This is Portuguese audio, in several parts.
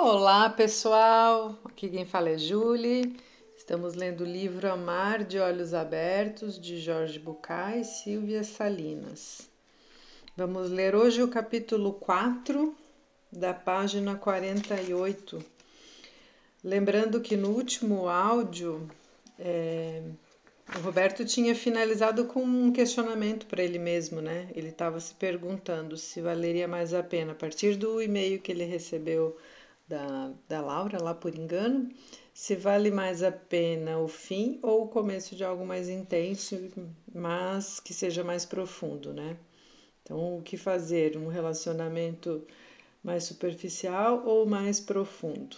Olá, pessoal! Aqui quem fala é Julie. Estamos lendo o livro Amar de Olhos Abertos, de Jorge Bucay e Silvia Salinas. Vamos ler hoje o capítulo 4, da página 48. Lembrando que no último áudio, é, o Roberto tinha finalizado com um questionamento para ele mesmo, né? Ele estava se perguntando se valeria mais a pena, a partir do e-mail que ele recebeu da, da Laura, lá por engano, se vale mais a pena o fim ou o começo de algo mais intenso, mas que seja mais profundo, né? Então, o que fazer? Um relacionamento mais superficial ou mais profundo?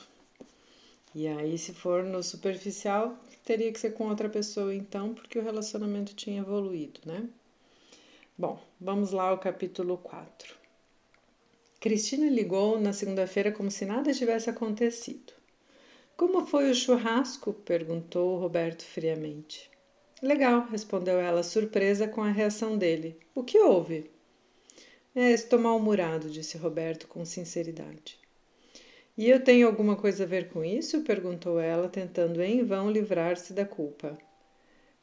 E aí, se for no superficial, teria que ser com outra pessoa, então, porque o relacionamento tinha evoluído, né? Bom, vamos lá ao capítulo 4. Cristina ligou na segunda-feira como se nada tivesse acontecido. Como foi o churrasco? perguntou Roberto friamente. Legal, respondeu ela, surpresa com a reação dele. O que houve? É, estou mal-humorado, disse Roberto com sinceridade. E eu tenho alguma coisa a ver com isso? perguntou ela, tentando em vão livrar-se da culpa.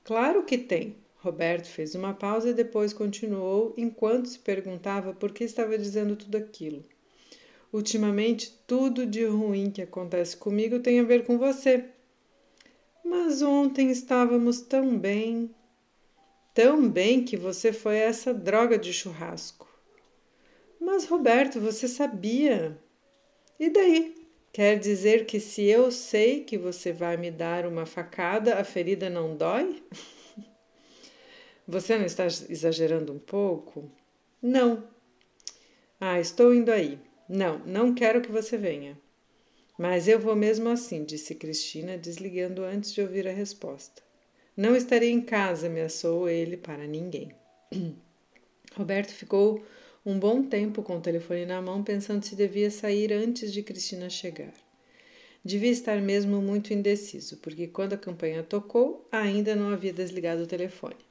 Claro que tem, Roberto fez uma pausa e depois continuou, enquanto se perguntava por que estava dizendo tudo aquilo. Ultimamente, tudo de ruim que acontece comigo tem a ver com você. Mas ontem estávamos tão bem. Tão bem que você foi essa droga de churrasco. Mas, Roberto, você sabia. E daí? Quer dizer que se eu sei que você vai me dar uma facada, a ferida não dói? Você não está exagerando um pouco? Não. Ah, estou indo aí. Não, não quero que você venha. Mas eu vou mesmo assim, disse Cristina, desligando antes de ouvir a resposta. Não estarei em casa, ameaçou ele para ninguém. Roberto ficou um bom tempo com o telefone na mão, pensando se devia sair antes de Cristina chegar. Devia estar mesmo muito indeciso, porque quando a campanha tocou, ainda não havia desligado o telefone.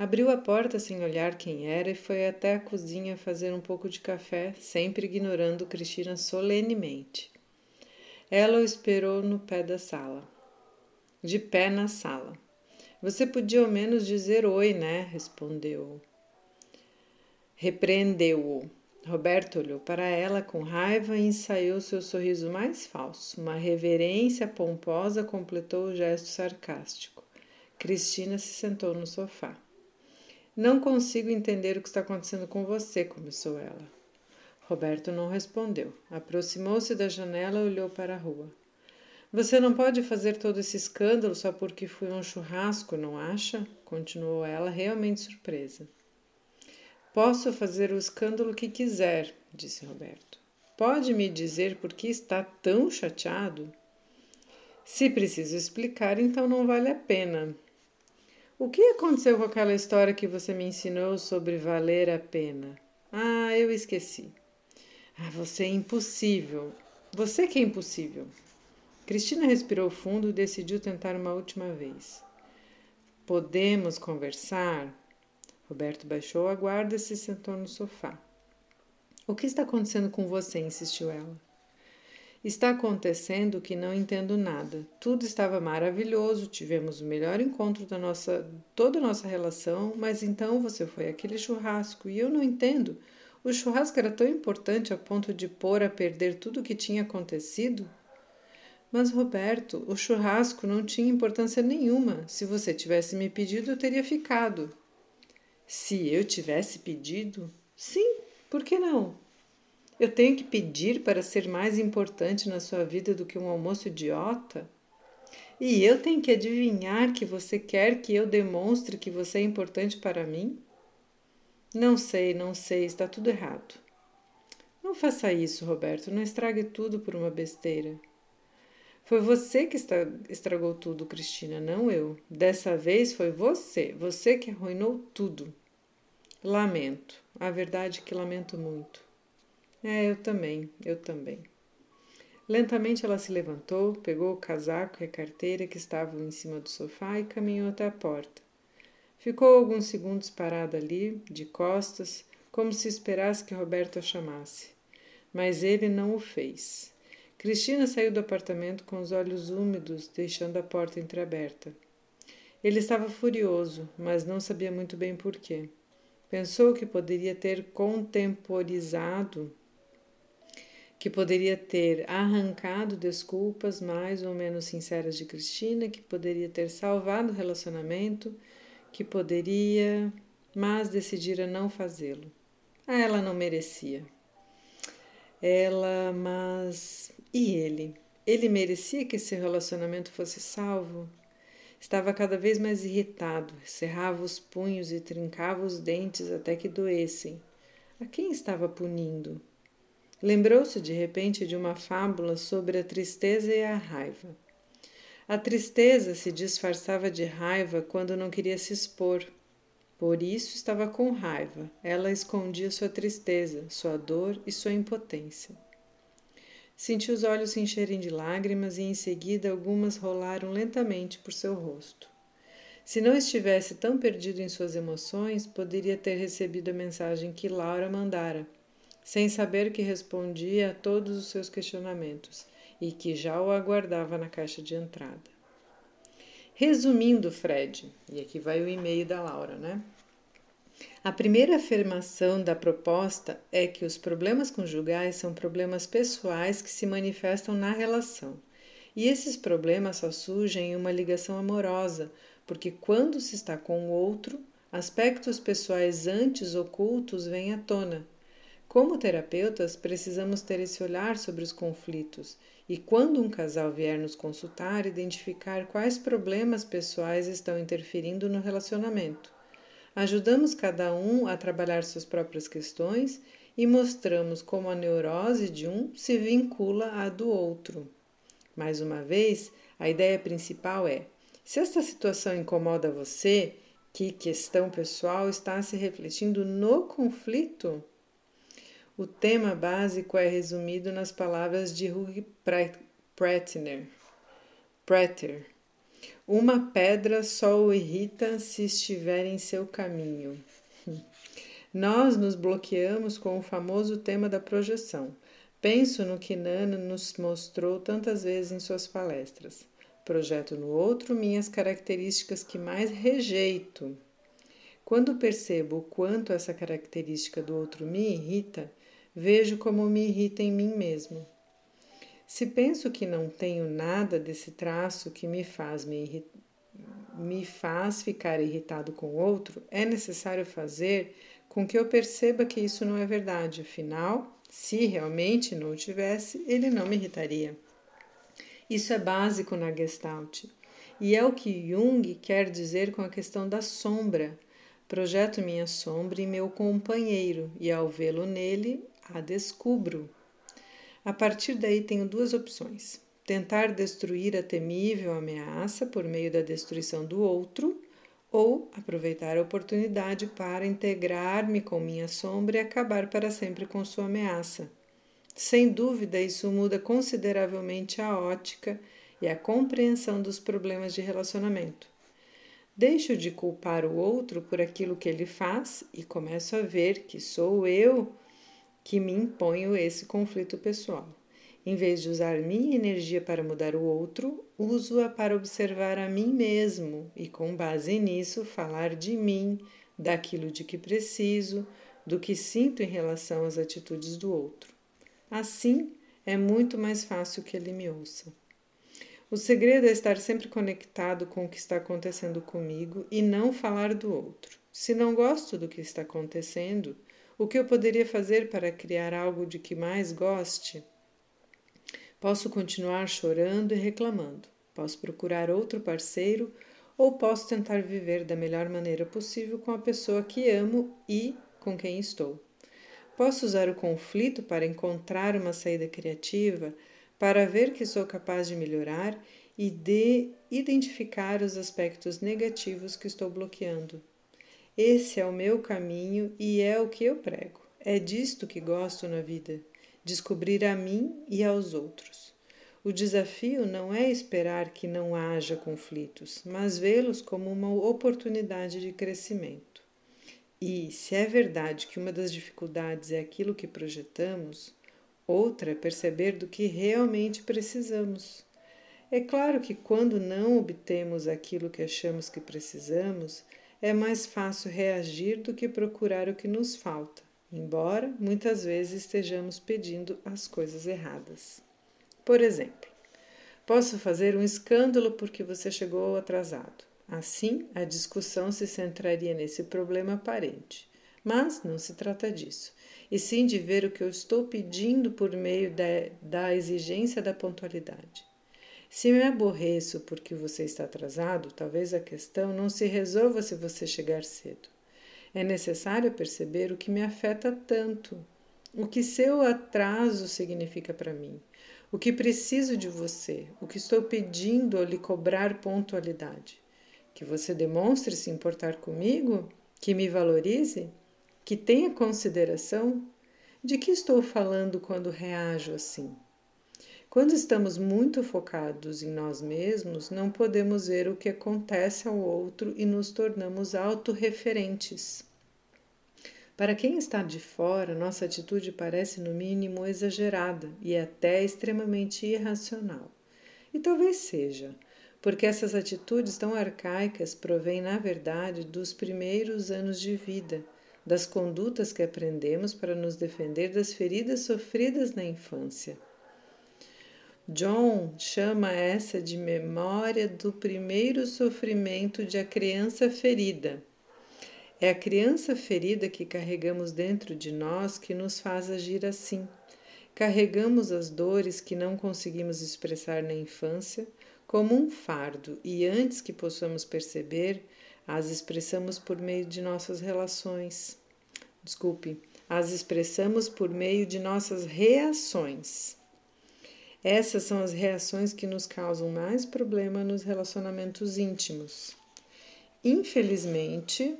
Abriu a porta sem olhar quem era e foi até a cozinha fazer um pouco de café, sempre ignorando Cristina solenemente. Ela o esperou no pé da sala. De pé na sala. Você podia ao menos dizer oi, né? respondeu. Repreendeu-o. Roberto olhou para ela com raiva e ensaiou seu sorriso mais falso. Uma reverência pomposa completou o gesto sarcástico. Cristina se sentou no sofá. Não consigo entender o que está acontecendo com você, começou ela. Roberto não respondeu. Aproximou-se da janela e olhou para a rua. Você não pode fazer todo esse escândalo só porque foi um churrasco, não acha? Continuou ela, realmente surpresa. Posso fazer o escândalo que quiser, disse Roberto. Pode me dizer por que está tão chateado? Se preciso explicar, então não vale a pena. O que aconteceu com aquela história que você me ensinou sobre valer a pena? Ah, eu esqueci. Ah, você é impossível. Você que é impossível. Cristina respirou fundo e decidiu tentar uma última vez. Podemos conversar? Roberto baixou a guarda e se sentou no sofá. O que está acontecendo com você? insistiu ela. Está acontecendo que não entendo nada. Tudo estava maravilhoso, tivemos o melhor encontro da nossa toda a nossa relação, mas então você foi aquele churrasco e eu não entendo. O churrasco era tão importante a ponto de pôr a perder tudo o que tinha acontecido? Mas Roberto, o churrasco não tinha importância nenhuma. Se você tivesse me pedido, eu teria ficado. Se eu tivesse pedido? Sim, por que não? Eu tenho que pedir para ser mais importante na sua vida do que um almoço idiota? E eu tenho que adivinhar que você quer que eu demonstre que você é importante para mim? Não sei, não sei, está tudo errado. Não faça isso, Roberto, não estrague tudo por uma besteira. Foi você que estragou tudo, Cristina, não eu. Dessa vez foi você, você que arruinou tudo. Lamento, a verdade é que lamento muito. É, eu também, eu também. Lentamente ela se levantou, pegou o casaco e a carteira que estavam em cima do sofá e caminhou até a porta. Ficou alguns segundos parada ali, de costas, como se esperasse que Roberto a chamasse. Mas ele não o fez. Cristina saiu do apartamento com os olhos úmidos, deixando a porta entreaberta. Ele estava furioso, mas não sabia muito bem por quê. Pensou que poderia ter contemporizado, que poderia ter arrancado desculpas mais ou menos sinceras de Cristina, que poderia ter salvado o relacionamento, que poderia, mas decidira não fazê-lo. Ah, ela não merecia. Ela, mas e ele? Ele merecia que esse relacionamento fosse salvo? Estava cada vez mais irritado, cerrava os punhos e trincava os dentes até que doessem. A quem estava punindo? Lembrou-se de repente de uma fábula sobre a tristeza e a raiva. A tristeza se disfarçava de raiva quando não queria se expor. Por isso estava com raiva. Ela escondia sua tristeza, sua dor e sua impotência. Sentiu os olhos se encherem de lágrimas e em seguida algumas rolaram lentamente por seu rosto. Se não estivesse tão perdido em suas emoções, poderia ter recebido a mensagem que Laura mandara, sem saber que respondia a todos os seus questionamentos e que já o aguardava na caixa de entrada. Resumindo, Fred, e aqui vai o e-mail da Laura, né? A primeira afirmação da proposta é que os problemas conjugais são problemas pessoais que se manifestam na relação. E esses problemas só surgem em uma ligação amorosa, porque quando se está com o outro, aspectos pessoais antes ocultos vêm à tona. Como terapeutas, precisamos ter esse olhar sobre os conflitos e, quando um casal vier nos consultar, identificar quais problemas pessoais estão interferindo no relacionamento. Ajudamos cada um a trabalhar suas próprias questões e mostramos como a neurose de um se vincula à do outro. Mais uma vez, a ideia principal é: se esta situação incomoda você, que questão pessoal está se refletindo no conflito? O tema básico é resumido nas palavras de Hugh Prattner. Prater. Uma pedra só o irrita se estiver em seu caminho. Nós nos bloqueamos com o famoso tema da projeção. Penso no que Nana nos mostrou tantas vezes em suas palestras. Projeto no outro minhas características que mais rejeito. Quando percebo o quanto essa característica do outro me irrita, vejo como me irrita em mim mesmo. Se penso que não tenho nada desse traço que me faz me, me faz ficar irritado com outro, é necessário fazer com que eu perceba que isso não é verdade. Afinal, se realmente não o tivesse, ele não me irritaria. Isso é básico na Gestalt. E é o que Jung quer dizer com a questão da sombra. Projeto minha sombra em meu companheiro e ao vê-lo nele, a descubro. A partir daí, tenho duas opções: tentar destruir a temível ameaça por meio da destruição do outro, ou aproveitar a oportunidade para integrar-me com minha sombra e acabar para sempre com sua ameaça. Sem dúvida, isso muda consideravelmente a ótica e a compreensão dos problemas de relacionamento. Deixo de culpar o outro por aquilo que ele faz e começo a ver que sou eu que me imponho esse conflito pessoal. Em vez de usar minha energia para mudar o outro, uso-a para observar a mim mesmo e, com base nisso, falar de mim, daquilo de que preciso, do que sinto em relação às atitudes do outro. Assim, é muito mais fácil que ele me ouça. O segredo é estar sempre conectado com o que está acontecendo comigo e não falar do outro. Se não gosto do que está acontecendo, o que eu poderia fazer para criar algo de que mais goste? Posso continuar chorando e reclamando, posso procurar outro parceiro ou posso tentar viver da melhor maneira possível com a pessoa que amo e com quem estou. Posso usar o conflito para encontrar uma saída criativa, para ver que sou capaz de melhorar e de identificar os aspectos negativos que estou bloqueando. Esse é o meu caminho e é o que eu prego. É disto que gosto na vida, descobrir a mim e aos outros. O desafio não é esperar que não haja conflitos, mas vê-los como uma oportunidade de crescimento. E, se é verdade que uma das dificuldades é aquilo que projetamos, Outra é perceber do que realmente precisamos. É claro que quando não obtemos aquilo que achamos que precisamos, é mais fácil reagir do que procurar o que nos falta, embora muitas vezes estejamos pedindo as coisas erradas. Por exemplo, posso fazer um escândalo porque você chegou atrasado. Assim, a discussão se centraria nesse problema aparente. Mas não se trata disso, e sim de ver o que eu estou pedindo por meio da, da exigência da pontualidade. Se me aborreço porque você está atrasado, talvez a questão não se resolva se você chegar cedo. É necessário perceber o que me afeta tanto, o que seu atraso significa para mim, o que preciso de você, o que estou pedindo ao lhe cobrar pontualidade. Que você demonstre se importar comigo, que me valorize, que tenha consideração? De que estou falando quando reajo assim? Quando estamos muito focados em nós mesmos, não podemos ver o que acontece ao outro e nos tornamos autorreferentes. Para quem está de fora, nossa atitude parece no mínimo exagerada e até extremamente irracional. E talvez seja, porque essas atitudes tão arcaicas provêm, na verdade, dos primeiros anos de vida das condutas que aprendemos para nos defender das feridas sofridas na infância. John chama essa de memória do primeiro sofrimento de a criança ferida. É a criança ferida que carregamos dentro de nós que nos faz agir assim. Carregamos as dores que não conseguimos expressar na infância como um fardo e antes que possamos perceber, as expressamos por meio de nossas relações. Desculpe, as expressamos por meio de nossas reações. Essas são as reações que nos causam mais problema nos relacionamentos íntimos. Infelizmente,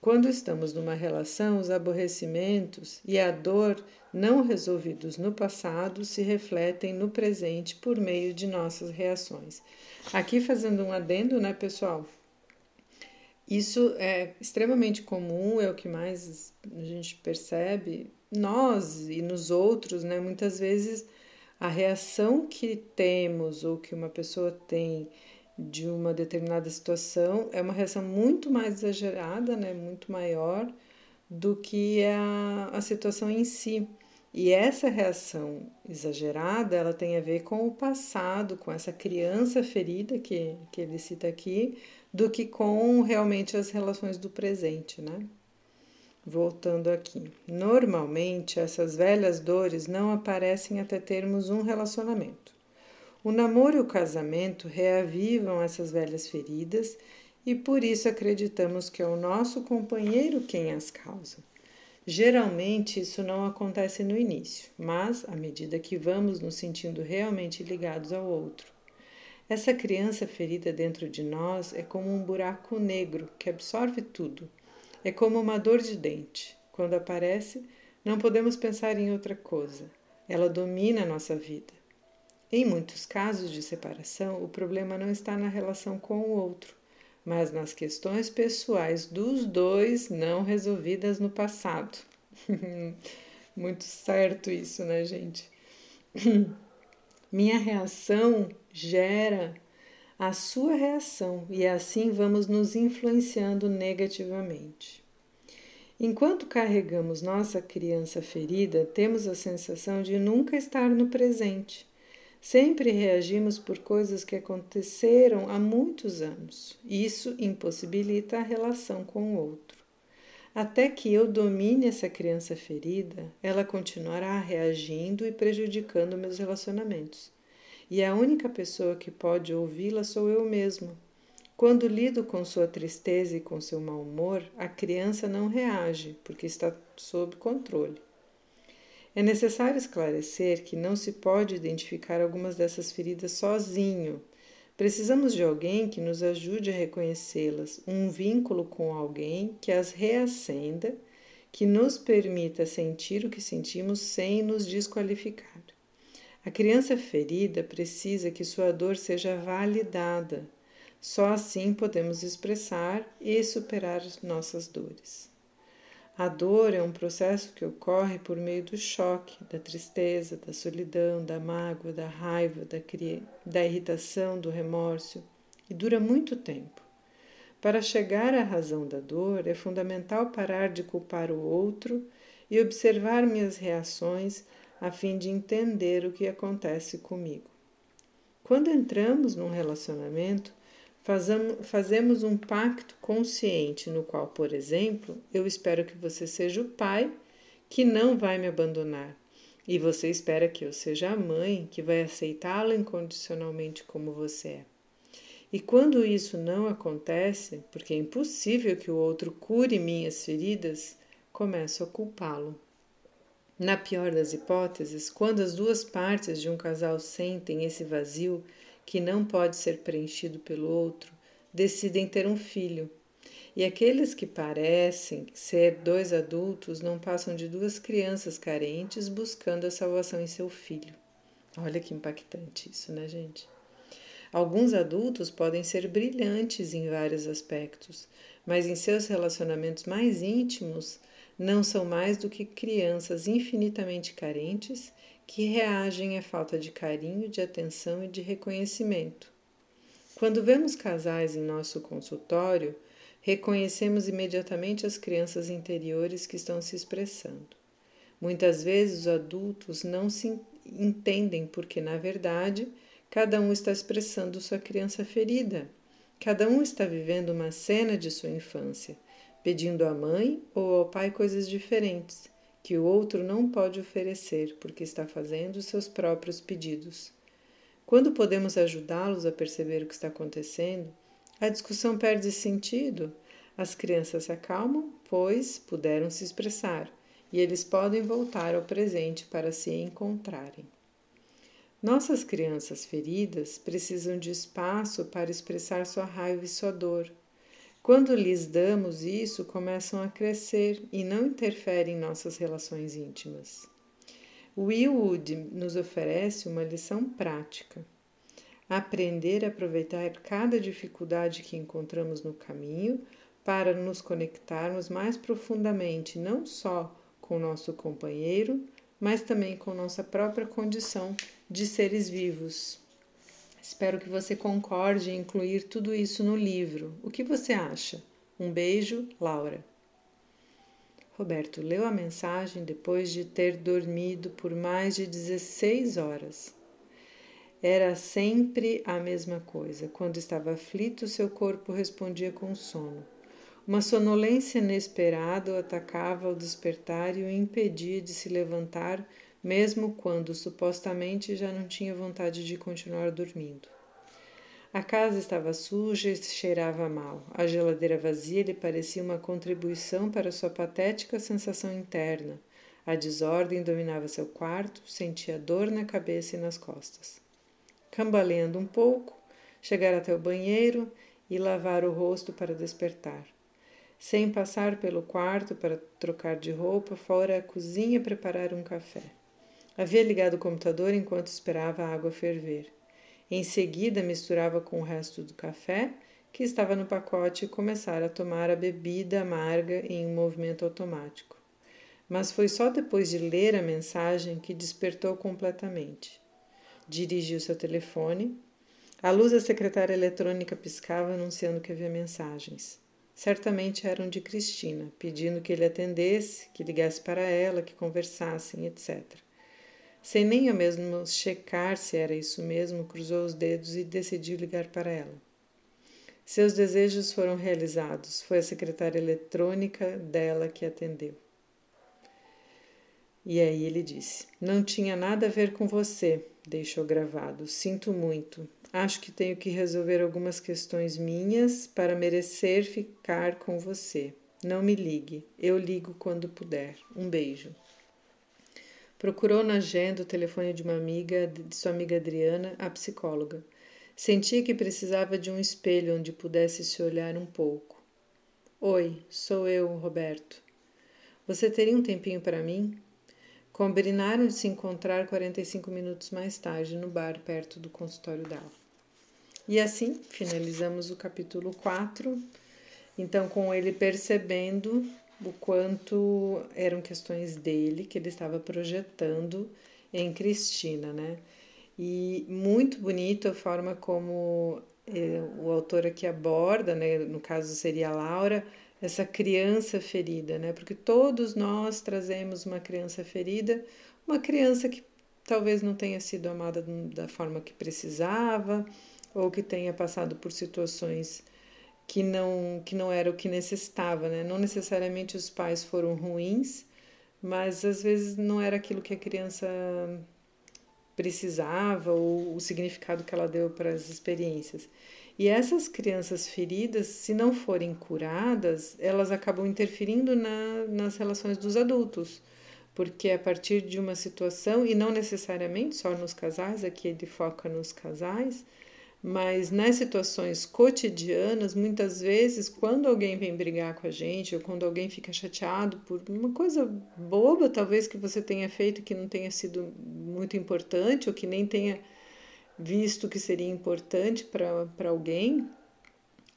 quando estamos numa relação, os aborrecimentos e a dor não resolvidos no passado se refletem no presente por meio de nossas reações. Aqui fazendo um adendo, né, pessoal? Isso é extremamente comum, é o que mais a gente percebe, nós e nos outros, né? Muitas vezes a reação que temos ou que uma pessoa tem de uma determinada situação é uma reação muito mais exagerada, né? Muito maior do que a, a situação em si. E essa reação exagerada, ela tem a ver com o passado, com essa criança ferida que, que ele cita aqui, do que com realmente as relações do presente, né? Voltando aqui. Normalmente, essas velhas dores não aparecem até termos um relacionamento. O namoro e o casamento reavivam essas velhas feridas e por isso acreditamos que é o nosso companheiro quem as causa. Geralmente isso não acontece no início, mas à medida que vamos nos sentindo realmente ligados ao outro, essa criança ferida dentro de nós é como um buraco negro que absorve tudo. É como uma dor de dente. Quando aparece, não podemos pensar em outra coisa. Ela domina a nossa vida. Em muitos casos de separação, o problema não está na relação com o outro, mas nas questões pessoais dos dois não resolvidas no passado. Muito certo isso, né, gente? Minha reação gera a sua reação e assim vamos nos influenciando negativamente. Enquanto carregamos nossa criança ferida, temos a sensação de nunca estar no presente. Sempre reagimos por coisas que aconteceram há muitos anos. Isso impossibilita a relação com o outro. Até que eu domine essa criança ferida, ela continuará reagindo e prejudicando meus relacionamentos. E a única pessoa que pode ouvi-la sou eu mesmo. Quando lido com sua tristeza e com seu mau humor, a criança não reage, porque está sob controle. É necessário esclarecer que não se pode identificar algumas dessas feridas sozinho Precisamos de alguém que nos ajude a reconhecê-las, um vínculo com alguém que as reacenda, que nos permita sentir o que sentimos sem nos desqualificar. A criança ferida precisa que sua dor seja validada. Só assim podemos expressar e superar nossas dores. A dor é um processo que ocorre por meio do choque, da tristeza, da solidão, da mágoa, da raiva, da, da irritação, do remorso e dura muito tempo. Para chegar à razão da dor, é fundamental parar de culpar o outro e observar minhas reações a fim de entender o que acontece comigo. Quando entramos num relacionamento, fazemos um pacto consciente no qual, por exemplo, eu espero que você seja o pai que não vai me abandonar e você espera que eu seja a mãe que vai aceitá-lo incondicionalmente como você é. E quando isso não acontece, porque é impossível que o outro cure minhas feridas, começo a culpá-lo. Na pior das hipóteses, quando as duas partes de um casal sentem esse vazio que não pode ser preenchido pelo outro, decidem ter um filho. E aqueles que parecem ser dois adultos não passam de duas crianças carentes buscando a salvação em seu filho. Olha que impactante isso, né, gente? Alguns adultos podem ser brilhantes em vários aspectos, mas em seus relacionamentos mais íntimos não são mais do que crianças infinitamente carentes que reagem à falta de carinho, de atenção e de reconhecimento. Quando vemos casais em nosso consultório, reconhecemos imediatamente as crianças interiores que estão se expressando. Muitas vezes os adultos não se entendem porque, na verdade, cada um está expressando sua criança ferida. Cada um está vivendo uma cena de sua infância, pedindo à mãe ou ao pai coisas diferentes que o outro não pode oferecer porque está fazendo seus próprios pedidos. Quando podemos ajudá-los a perceber o que está acontecendo, a discussão perde sentido. As crianças se acalmam, pois puderam se expressar, e eles podem voltar ao presente para se encontrarem. Nossas crianças feridas precisam de espaço para expressar sua raiva e sua dor. Quando lhes damos isso, começam a crescer e não interferem em nossas relações íntimas. Willwood nos oferece uma lição prática. Aprender a aproveitar cada dificuldade que encontramos no caminho para nos conectarmos mais profundamente, não só com nosso companheiro, mas também com nossa própria condição de seres vivos. Espero que você concorde em incluir tudo isso no livro. O que você acha? Um beijo, Laura. Roberto leu a mensagem depois de ter dormido por mais de 16 horas. Era sempre a mesma coisa. Quando estava aflito, seu corpo respondia com sono. Uma sonolência inesperada o atacava ao despertar e o impedia de se levantar mesmo quando supostamente já não tinha vontade de continuar dormindo. A casa estava suja e cheirava mal. A geladeira vazia lhe parecia uma contribuição para sua patética sensação interna. A desordem dominava seu quarto, sentia dor na cabeça e nas costas. Cambaleando um pouco, chegar até o banheiro e lavar o rosto para despertar. Sem passar pelo quarto para trocar de roupa, fora à cozinha preparar um café. Havia ligado o computador enquanto esperava a água ferver. Em seguida, misturava com o resto do café que estava no pacote e começara a tomar a bebida amarga em um movimento automático. Mas foi só depois de ler a mensagem que despertou completamente. Dirigiu seu telefone. A luz da secretária eletrônica piscava anunciando que havia mensagens. Certamente eram de Cristina, pedindo que ele atendesse, que ligasse para ela, que conversassem, etc. Sem nem ao mesmo checar se era isso mesmo, cruzou os dedos e decidiu ligar para ela. Seus desejos foram realizados. Foi a secretária eletrônica dela que atendeu. E aí ele disse: Não tinha nada a ver com você, deixou gravado. Sinto muito. Acho que tenho que resolver algumas questões minhas para merecer ficar com você. Não me ligue. Eu ligo quando puder. Um beijo. Procurou na agenda o telefone de uma amiga, de sua amiga Adriana, a psicóloga. Sentia que precisava de um espelho onde pudesse se olhar um pouco. Oi, sou eu, Roberto. Você teria um tempinho para mim? Combinaram de se encontrar 45 minutos mais tarde no bar perto do consultório dela. E assim finalizamos o capítulo 4. Então, com ele percebendo o quanto eram questões dele que ele estava projetando em Cristina, né? E muito bonito a forma como eh, o autor aqui aborda, né? No caso seria a Laura, essa criança ferida, né? Porque todos nós trazemos uma criança ferida, uma criança que talvez não tenha sido amada da forma que precisava, ou que tenha passado por situações que não que não era o que necessitava, né? Não necessariamente os pais foram ruins, mas às vezes não era aquilo que a criança precisava ou o significado que ela deu para as experiências. E essas crianças feridas, se não forem curadas, elas acabam interferindo na, nas relações dos adultos, porque a partir de uma situação, e não necessariamente só nos casais, aqui ele foca nos casais, mas nas situações cotidianas, muitas vezes, quando alguém vem brigar com a gente, ou quando alguém fica chateado por uma coisa boba, talvez que você tenha feito que não tenha sido muito importante, ou que nem tenha visto que seria importante para alguém,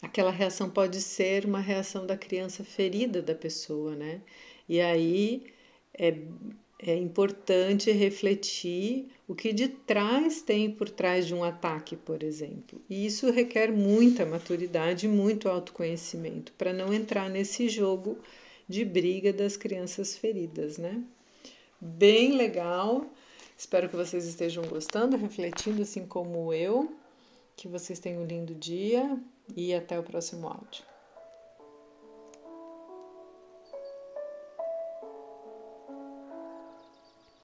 aquela reação pode ser uma reação da criança ferida da pessoa, né? E aí é, é importante refletir o que de trás tem por trás de um ataque, por exemplo. E isso requer muita maturidade muito autoconhecimento para não entrar nesse jogo de briga das crianças feridas, né? Bem legal. Espero que vocês estejam gostando, refletindo assim como eu. Que vocês tenham um lindo dia e até o próximo áudio.